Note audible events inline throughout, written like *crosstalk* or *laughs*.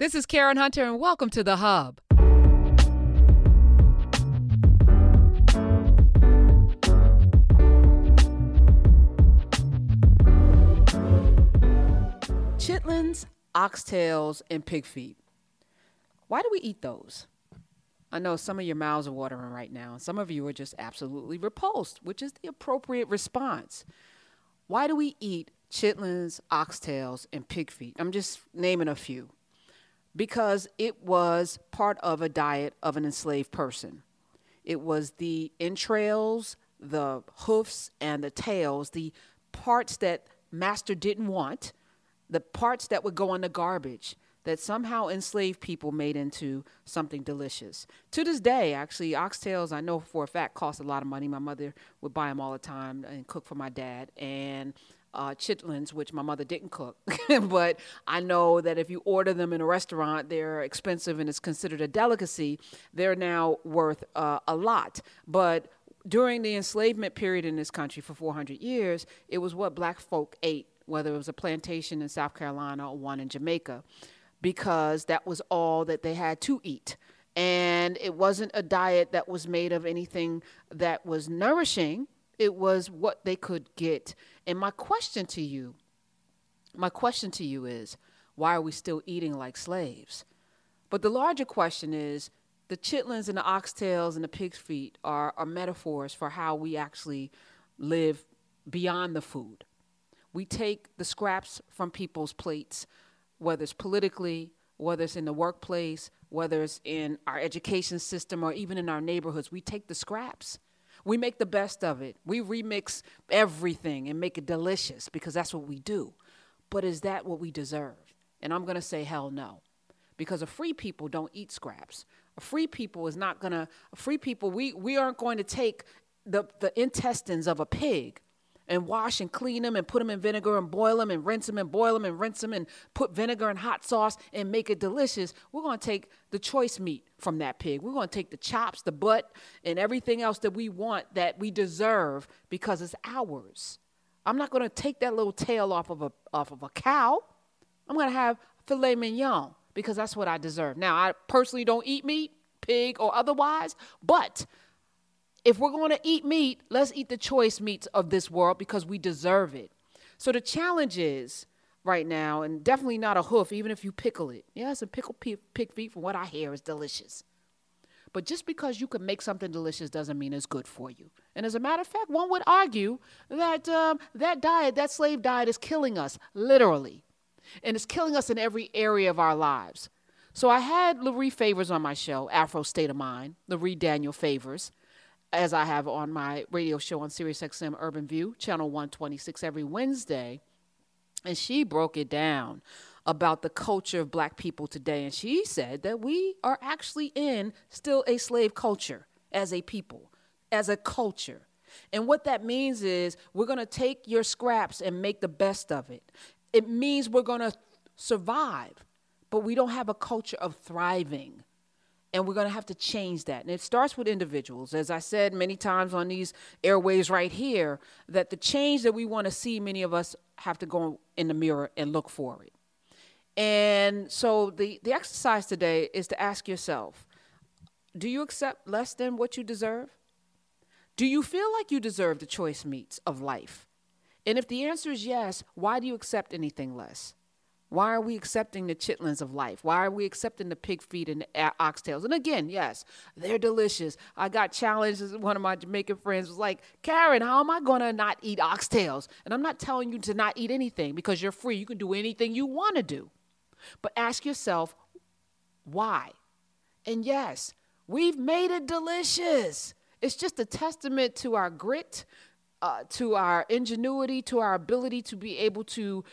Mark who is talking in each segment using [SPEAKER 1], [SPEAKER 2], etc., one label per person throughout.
[SPEAKER 1] This is Karen Hunter, and welcome to The Hub. Chitlins, oxtails, and pig feet. Why do we eat those? I know some of your mouths are watering right now. And some of you are just absolutely repulsed, which is the appropriate response. Why do we eat chitlins, oxtails, and pig feet? I'm just naming a few. Because it was part of a diet of an enslaved person. It was the entrails, the hoofs, and the tails, the parts that master didn't want, the parts that would go in the garbage that somehow enslaved people made into something delicious. To this day, actually, oxtails, I know for a fact, cost a lot of money. My mother would buy them all the time and cook for my dad. And uh, chitlins, which my mother didn't cook. *laughs* but I know that if you order them in a restaurant, they're expensive and it's considered a delicacy. They're now worth uh, a lot. But during the enslavement period in this country for 400 years, it was what black folk ate, whether it was a plantation in South Carolina or one in Jamaica because that was all that they had to eat. And it wasn't a diet that was made of anything that was nourishing, it was what they could get. And my question to you, my question to you is, why are we still eating like slaves? But the larger question is, the chitlins and the oxtails and the pig's feet are, are metaphors for how we actually live beyond the food. We take the scraps from people's plates whether it's politically, whether it's in the workplace, whether it's in our education system, or even in our neighborhoods, we take the scraps. We make the best of it. We remix everything and make it delicious because that's what we do. But is that what we deserve? And I'm going to say, hell no. Because a free people don't eat scraps. A free people is not going to, free people, we, we aren't going to take the, the intestines of a pig and wash and clean them and put them in vinegar and boil them and rinse them and boil them and rinse them and put vinegar and hot sauce and make it delicious. We're going to take the choice meat from that pig. We're going to take the chops, the butt, and everything else that we want that we deserve because it's ours. I'm not going to take that little tail off of a off of a cow. I'm going to have filet mignon because that's what I deserve. Now, I personally don't eat meat, pig or otherwise, but if we're going to eat meat, let's eat the choice meats of this world because we deserve it. So the challenge is right now, and definitely not a hoof, even if you pickle it. Yes, a pickled pig feet, from what I hear, is delicious. But just because you can make something delicious doesn't mean it's good for you. And as a matter of fact, one would argue that um, that diet, that slave diet, is killing us, literally. And it's killing us in every area of our lives. So I had Laree Favors on my show, Afro State of Mind, Laree Daniel Favors as I have on my radio show on SiriusXM Urban View, channel 126, every Wednesday. And she broke it down about the culture of black people today. And she said that we are actually in still a slave culture as a people, as a culture. And what that means is we're going to take your scraps and make the best of it. It means we're going to survive, but we don't have a culture of thriving and we're going to have to change that. And it starts with individuals. As I said many times on these airways right here, that the change that we want to see, many of us have to go in the mirror and look for it. And so the, the exercise today is to ask yourself do you accept less than what you deserve? Do you feel like you deserve the choice meats of life? And if the answer is yes, why do you accept anything less? Why are we accepting the chitlins of life? Why are we accepting the pig feet and the oxtails? And again, yes, they're delicious. I got challenged. One of my Jamaican friends was like, Karen, how am I going to not eat oxtails? And I'm not telling you to not eat anything because you're free. You can do anything you want to do. But ask yourself, why? And yes, we've made it delicious. It's just a testament to our grit, uh, to our ingenuity, to our ability to be able to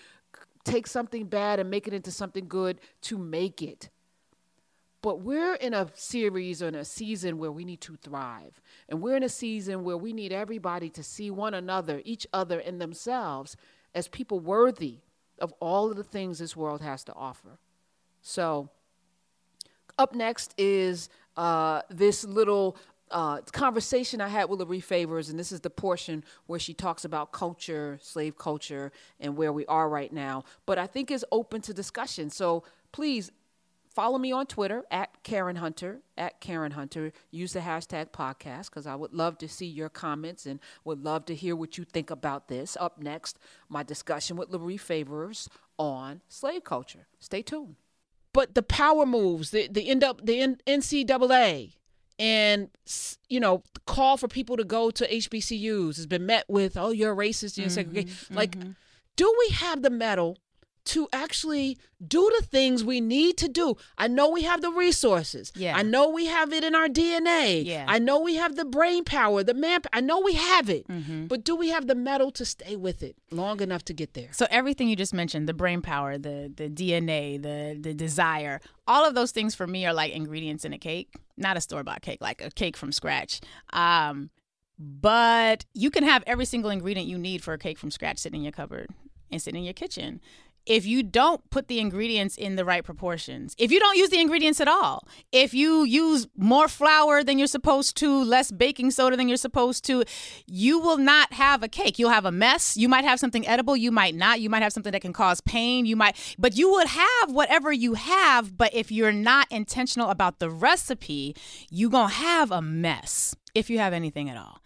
[SPEAKER 1] take something bad and make it into something good to make it. But we're in a series or in a season where we need to thrive. And we're in a season where we need everybody to see one another, each other, and themselves as people worthy of all of the things this world has to offer. So, up next is uh, this little uh, conversation I had with Laree Favors, and this is the portion where she talks about culture, slave culture, and where we are right now. But I think is open to discussion. So please follow me on Twitter at Karen Hunter, at Karen Hunter. Use the hashtag podcast because I would love to see your comments and would love to hear what you think about this. Up next, my discussion with Laree Favors on slave culture. Stay tuned. But the power moves, the the, the NCAA, and you know call for people to go to HBCUs has been met with oh you're racist. You're mm-hmm, segregated mm-hmm. like do we have the mettle to actually do the things we need to do. I know we have the resources. Yeah. I know we have it in our DNA. Yeah. I know we have the brain power, the man. I know we have it. Mm-hmm. But do we have the mettle to stay with it long enough to get there?
[SPEAKER 2] So everything you just mentioned, the brain power, the the DNA, the the desire, all of those things for me are like ingredients in a cake, not a store bought cake, like a cake from scratch. Um, but you can have every single ingredient you need for a cake from scratch sitting in your cupboard and sitting in your kitchen if you don't put the ingredients in the right proportions, if you don't use the ingredients at all, if you use more flour than you're supposed to, less baking soda than you're supposed to, you will not have a cake. You'll have a mess. You might have something edible, you might not. You might have something that can cause pain. You might, but you would have whatever you have. But if you're not intentional about the recipe, you're going to have a mess if you have anything at all.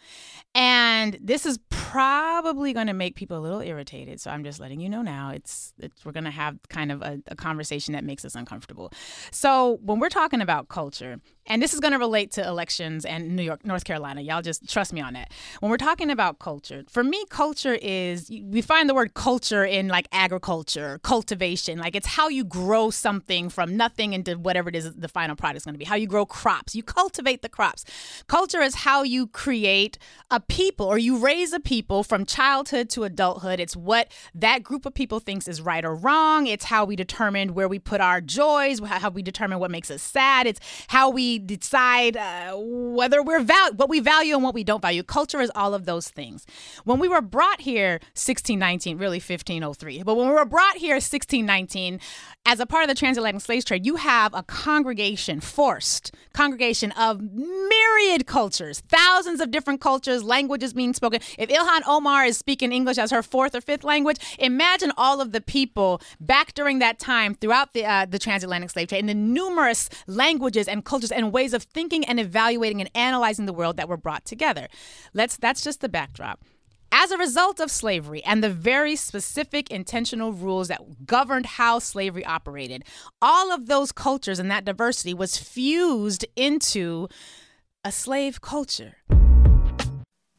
[SPEAKER 2] And this is probably going to make people a little irritated. So I'm just letting you know now. It's, it's we're going to have kind of a, a conversation that makes us uncomfortable. So when we're talking about culture, and this is going to relate to elections and New York, North Carolina. Y'all just trust me on that. When we're talking about culture, for me, culture is we find the word culture in like agriculture, cultivation. Like it's how you grow something from nothing into whatever it is the final product is going to be. How you grow crops. You cultivate the crops. Culture is how you create a people or you raise a people from childhood to adulthood. It's what that group of people thinks is right or wrong. It's how we determine where we put our joys, how we determine what makes us sad. It's how we decide uh, whether we're val- what we value and what we don't value. Culture is all of those things. When we were brought here 1619, really 1503, but when we were brought here 1619, as a part of the transatlantic slave trade, you have a congregation, forced congregation of myriad cultures, thousands of different cultures, languages being spoken. If Ilhan Omar is speaking English as her fourth or fifth language, imagine all of the people back during that time throughout the uh, the transatlantic slave trade and the numerous languages and cultures and ways of thinking and evaluating and analyzing the world that were brought together. Let's that's just the backdrop. As a result of slavery and the very specific intentional rules that governed how slavery operated, all of those cultures and that diversity was fused into a slave culture.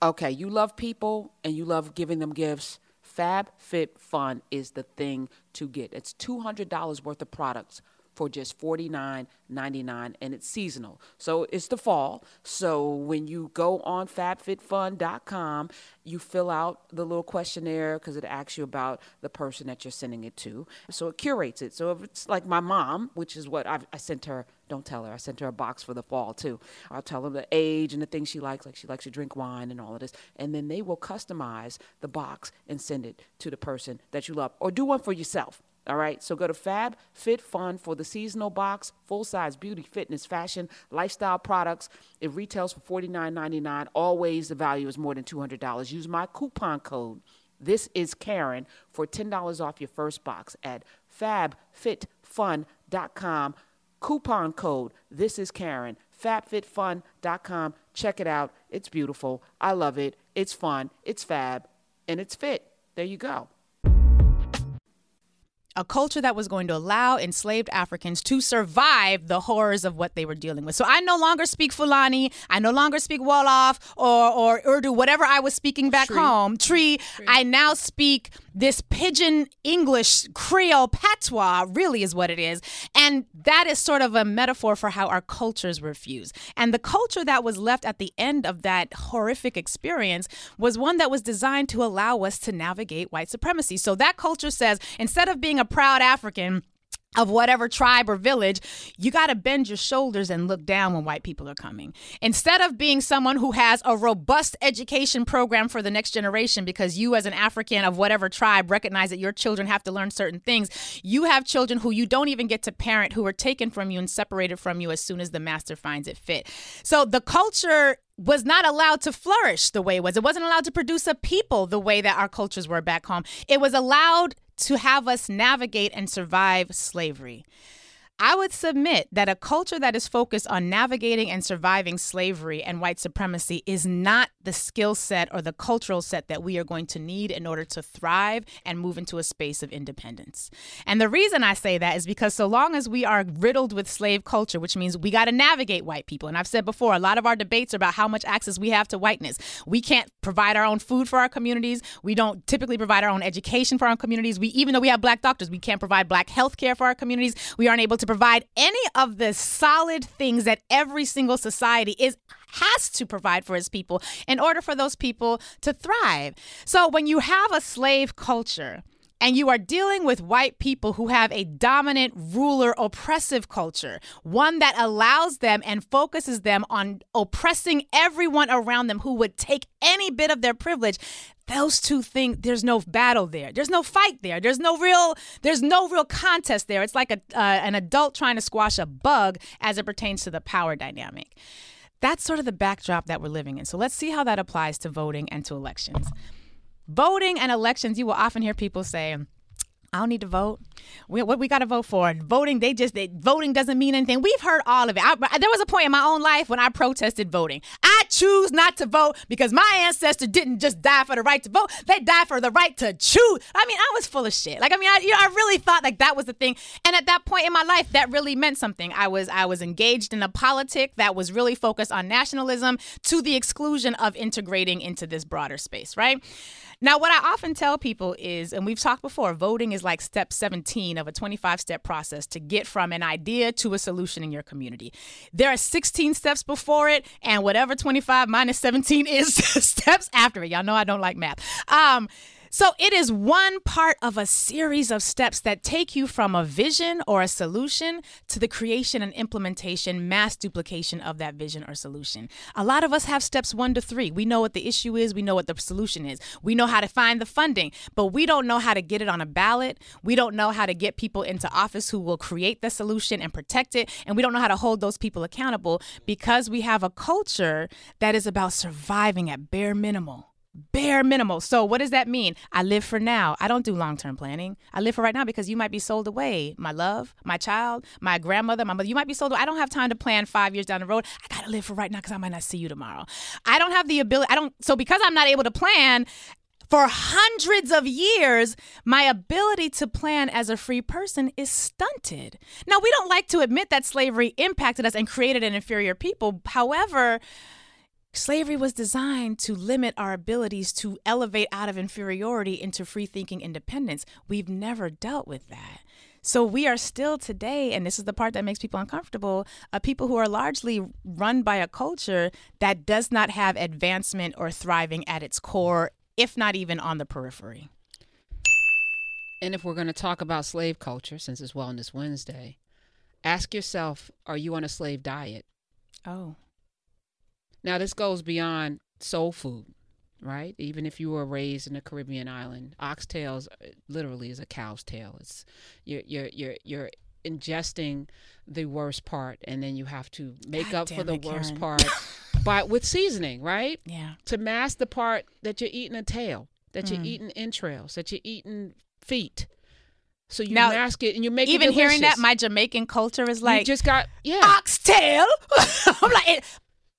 [SPEAKER 1] Okay, you love people and you love giving them gifts. Fab Fit Fun is the thing to get. It's $200 worth of products for just $49.99 and it's seasonal. So it's the fall. So when you go on fabfitfun.com, you fill out the little questionnaire because it asks you about the person that you're sending it to. So it curates it. So if it's like my mom, which is what I've, I sent her, don't tell her, I sent her a box for the fall too. I'll tell her the age and the things she likes, like she likes to drink wine and all of this. And then they will customize the box and send it to the person that you love or do one for yourself. All right, so go to Fab Fit Fun for the seasonal box, full size beauty, fitness, fashion, lifestyle products. It retails for $49.99. Always the value is more than $200. Use my coupon code. This is Karen for $10 off your first box at fabfitfun.com. Coupon code. This is Karen. Fabfitfun.com. Check it out. It's beautiful. I love it. It's fun. It's fab. And it's fit. There you go
[SPEAKER 2] a culture that was going to allow enslaved Africans to survive the horrors of what they were dealing with. So I no longer speak Fulani, I no longer speak Wolof or, or Urdu, whatever I was speaking back Tree. home, Tree. Tree. I now speak this pidgin English Creole patois, really is what it is. And that is sort of a metaphor for how our cultures were fused. And the culture that was left at the end of that horrific experience was one that was designed to allow us to navigate white supremacy. So that culture says instead of being a proud African, of whatever tribe or village, you got to bend your shoulders and look down when white people are coming. Instead of being someone who has a robust education program for the next generation because you, as an African of whatever tribe, recognize that your children have to learn certain things, you have children who you don't even get to parent who are taken from you and separated from you as soon as the master finds it fit. So the culture was not allowed to flourish the way it was. It wasn't allowed to produce a people the way that our cultures were back home. It was allowed to have us navigate and survive slavery. I would submit that a culture that is focused on navigating and surviving slavery and white supremacy is not the skill set or the cultural set that we are going to need in order to thrive and move into a space of independence. And the reason I say that is because so long as we are riddled with slave culture, which means we got to navigate white people, and I've said before, a lot of our debates are about how much access we have to whiteness. We can't provide our own food for our communities. We don't typically provide our own education for our communities. We, even though we have black doctors, we can't provide black health care for our communities. We aren't able to provide any of the solid things that every single society is has to provide for its people in order for those people to thrive. So when you have a slave culture, and you are dealing with white people who have a dominant, ruler, oppressive culture, one that allows them and focuses them on oppressing everyone around them who would take any bit of their privilege, those two things there's no battle there. There's no fight there. There's no real there's no real contest there. It's like a uh, an adult trying to squash a bug as it pertains to the power dynamic. That's sort of the backdrop that we're living in. So let's see how that applies to voting and to elections voting and elections you will often hear people say I don't need to vote. We, what we got to vote for? And voting, they just they, voting doesn't mean anything. We've heard all of it. I, there was a point in my own life when I protested voting. I choose not to vote because my ancestor didn't just die for the right to vote; they died for the right to choose. I mean, I was full of shit. Like, I mean, I, you know, I really thought like that was the thing. And at that point in my life, that really meant something. I was I was engaged in a politic that was really focused on nationalism to the exclusion of integrating into this broader space. Right. Now, what I often tell people is, and we've talked before, voting is like step 17 of a 25 step process to get from an idea to a solution in your community. There are 16 steps before it, and whatever 25 minus 17 is *laughs* steps after it. Y'all know I don't like math. Um, so it is one part of a series of steps that take you from a vision or a solution to the creation and implementation, mass duplication of that vision or solution. A lot of us have steps one to three. We know what the issue is, we know what the solution is, we know how to find the funding, but we don't know how to get it on a ballot. We don't know how to get people into office who will create the solution and protect it. And we don't know how to hold those people accountable because we have a culture that is about surviving at bare minimal bare minimal. So what does that mean? I live for now. I don't do long-term planning. I live for right now because you might be sold away. My love, my child, my grandmother, my mother, you might be sold away. I don't have time to plan 5 years down the road. I got to live for right now cuz I might not see you tomorrow. I don't have the ability I don't so because I'm not able to plan for hundreds of years, my ability to plan as a free person is stunted. Now, we don't like to admit that slavery impacted us and created an inferior people. However, Slavery was designed to limit our abilities to elevate out of inferiority into free thinking independence. We've never dealt with that. So we are still today, and this is the part that makes people uncomfortable, a people who are largely run by a culture that does not have advancement or thriving at its core, if not even on the periphery.
[SPEAKER 1] And if we're going to talk about slave culture, since it's Wellness Wednesday, ask yourself are you on a slave diet?
[SPEAKER 2] Oh.
[SPEAKER 1] Now, this goes beyond soul food, right? Even if you were raised in a Caribbean island, oxtails uh, literally is a cow's tail. It's you're you're you're you're ingesting the worst part, and then you have to make
[SPEAKER 2] God
[SPEAKER 1] up for the
[SPEAKER 2] it,
[SPEAKER 1] worst
[SPEAKER 2] Karen.
[SPEAKER 1] part, but with seasoning, right?
[SPEAKER 2] Yeah.
[SPEAKER 1] To mask the part that you're eating a tail, that you're
[SPEAKER 2] Mm.
[SPEAKER 1] eating entrails, that you're eating feet. So you
[SPEAKER 2] Now,
[SPEAKER 1] mask it, and you make it.
[SPEAKER 2] Even hearing that, my Jamaican culture is
[SPEAKER 1] you
[SPEAKER 2] like
[SPEAKER 1] just got yeah
[SPEAKER 2] oxtail. *laughs* I'm like, it,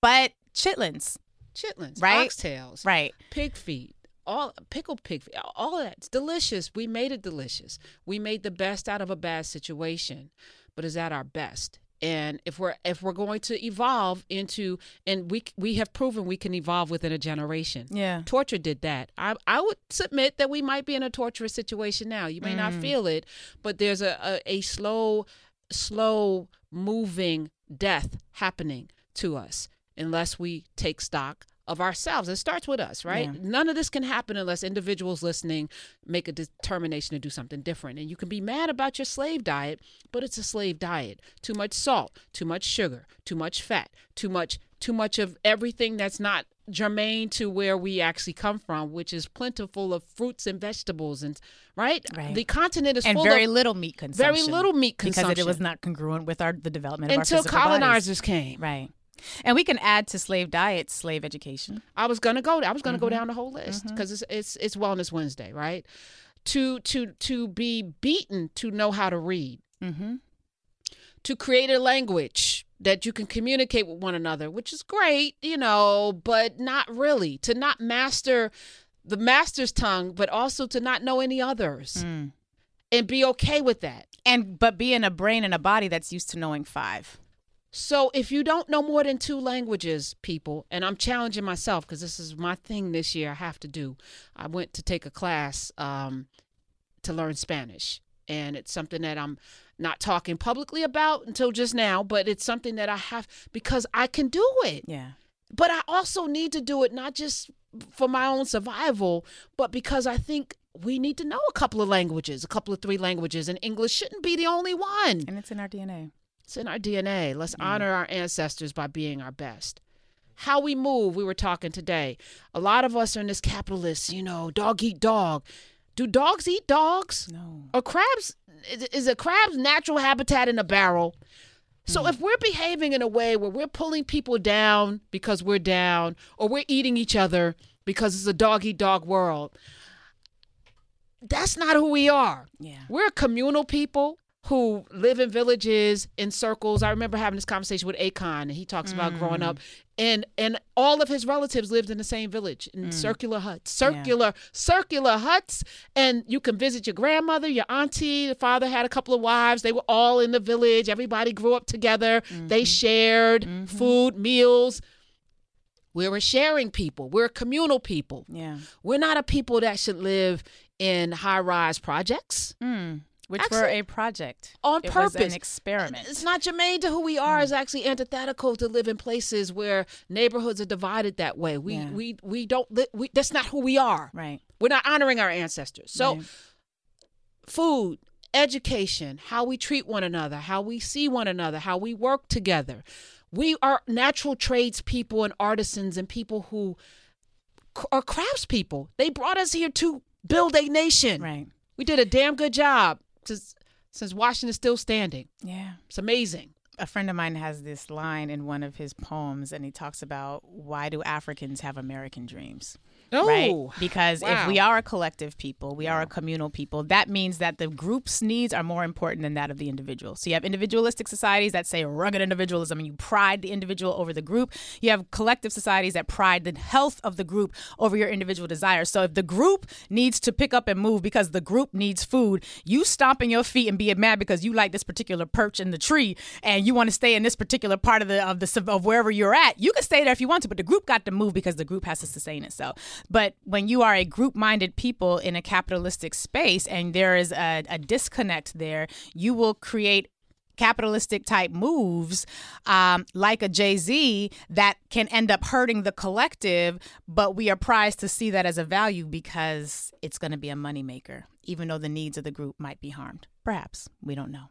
[SPEAKER 2] but chitlins,
[SPEAKER 1] chitlins,
[SPEAKER 2] Right?
[SPEAKER 1] oxtails,
[SPEAKER 2] right?
[SPEAKER 1] pig feet, all pickled pig feet, all of that. It's delicious. We made it delicious. We made the best out of a bad situation, but is that our best? And if we're if we're going to evolve into and we we have proven we can evolve within a generation.
[SPEAKER 2] Yeah.
[SPEAKER 1] Torture did that. I I would submit that we might be in a torturous situation now. You may not
[SPEAKER 2] Mm.
[SPEAKER 1] feel it, but there's a, a, a slow slow moving death happening to us unless we take stock of ourselves. It starts with us, right?
[SPEAKER 2] Yeah.
[SPEAKER 1] None of this can happen unless individuals listening make a determination to do something different. And you can be mad about your slave diet, but it's a slave diet. Too much salt, too much sugar, too much fat, too much too much of everything that's not germane to where we actually come from, which is plentiful of fruits and vegetables and right?
[SPEAKER 2] Right.
[SPEAKER 1] The continent is
[SPEAKER 2] and
[SPEAKER 1] full
[SPEAKER 2] very
[SPEAKER 1] of
[SPEAKER 2] little meat consumption.
[SPEAKER 1] very little meat consumption
[SPEAKER 2] because it was not congruent with our the development of
[SPEAKER 1] until
[SPEAKER 2] our physical bodies.
[SPEAKER 1] colonizers came.
[SPEAKER 2] Right. And we can add to slave diets slave education.
[SPEAKER 1] I was gonna go. I was gonna go
[SPEAKER 2] Mhm.
[SPEAKER 1] down the whole list because it's it's it's Wellness Wednesday, right? To to to be beaten to know how to read,
[SPEAKER 2] Mm-hmm.
[SPEAKER 1] to create a language that you can communicate with one another, which is great, you know, but not really. To not master the master's tongue, but also to not know any others
[SPEAKER 2] Mm.
[SPEAKER 1] and be okay with that.
[SPEAKER 2] And but be in a brain and a body that's used to knowing five.
[SPEAKER 1] So if you don't know more than two languages, people, and I'm challenging myself because this is my thing this year, I have to do. I went to take a class um, to learn Spanish, and it's something that I'm not talking publicly about until just now, but it's something that I have because I can do it.
[SPEAKER 2] Yeah.
[SPEAKER 1] But I also need to do it not just for my own survival, but because I think we need to know a couple of languages, a couple of three languages, and English shouldn't be the only one.
[SPEAKER 2] And it's in our DNA.
[SPEAKER 1] It's in our DNA. Let's
[SPEAKER 2] Mm.
[SPEAKER 1] honor our ancestors by being our best. How we move, we were talking today. A lot of us are in this capitalist, you know, dog eat dog. Do dogs eat dogs?
[SPEAKER 2] No.
[SPEAKER 1] Are crabs is, a crab's natural habitat in a barrel? So
[SPEAKER 2] Mm.
[SPEAKER 1] if we're behaving in a way where we're pulling people down because we're down, or we're eating each other because it's a dog eat dog world, that's not who we are.
[SPEAKER 2] Yeah.
[SPEAKER 1] We're communal people who live in villages in circles. I remember having this conversation with Akon, and he talks about growing up, mm. and and all of his relatives lived in the same village in mm. circular huts, circular circular huts, and you can visit your grandmother, your auntie. The father had a couple of wives. They were all in the village. Everybody grew up together. They mm-hmm. shared mm-hmm. food, meals. We're a sharing people. We're a communal people.
[SPEAKER 2] Yeah.
[SPEAKER 1] We're not a people that should live in high rise projects.
[SPEAKER 2] Mm. Which were a project
[SPEAKER 1] on
[SPEAKER 2] it Was
[SPEAKER 1] purpose.
[SPEAKER 2] an experiment.
[SPEAKER 1] It's not germane to who we are. It's actually antithetical to live in places where neighborhoods are divided that way. We
[SPEAKER 2] Yeah.
[SPEAKER 1] we we don't li- we that's not who we are.
[SPEAKER 2] right.
[SPEAKER 1] We're not honoring our ancestors. So
[SPEAKER 2] Right.
[SPEAKER 1] food, education, how we treat one another, how we see one another, how we work together. We are natural tradespeople and artisans and people who are craftspeople. They brought us here to build a nation.
[SPEAKER 2] Right.
[SPEAKER 1] We did a damn good job since since Washington's still standing.
[SPEAKER 2] Yeah.
[SPEAKER 1] It's amazing.
[SPEAKER 2] A friend of mine has this line in one of his poems, and he talks about why do Africans have American dreams? Right?
[SPEAKER 1] Oh,
[SPEAKER 2] Because if we are a collective people, we are a communal people, that means that the group's needs are more important than that of the individual. So you have individualistic societies that say rugged individualism and you pride the individual over the group. You have collective societies that pride the health of the group over your individual desires. So if the group needs to pick up and move because the group needs food, you stomping your feet and being mad because you like this particular perch in the tree and you want to stay in this particular part of the of the of wherever you're at, you can stay there if you want to, but the group got to move because the group has to sustain itself. But when you are a group minded people in a capitalistic space and there is a, a disconnect there, you will create capitalistic type moves um, like a Jay Z that can end up hurting the collective, but we are prized to see that as a value because it's going to be a moneymaker, even though the needs of the group might be harmed. Perhaps. We don't know.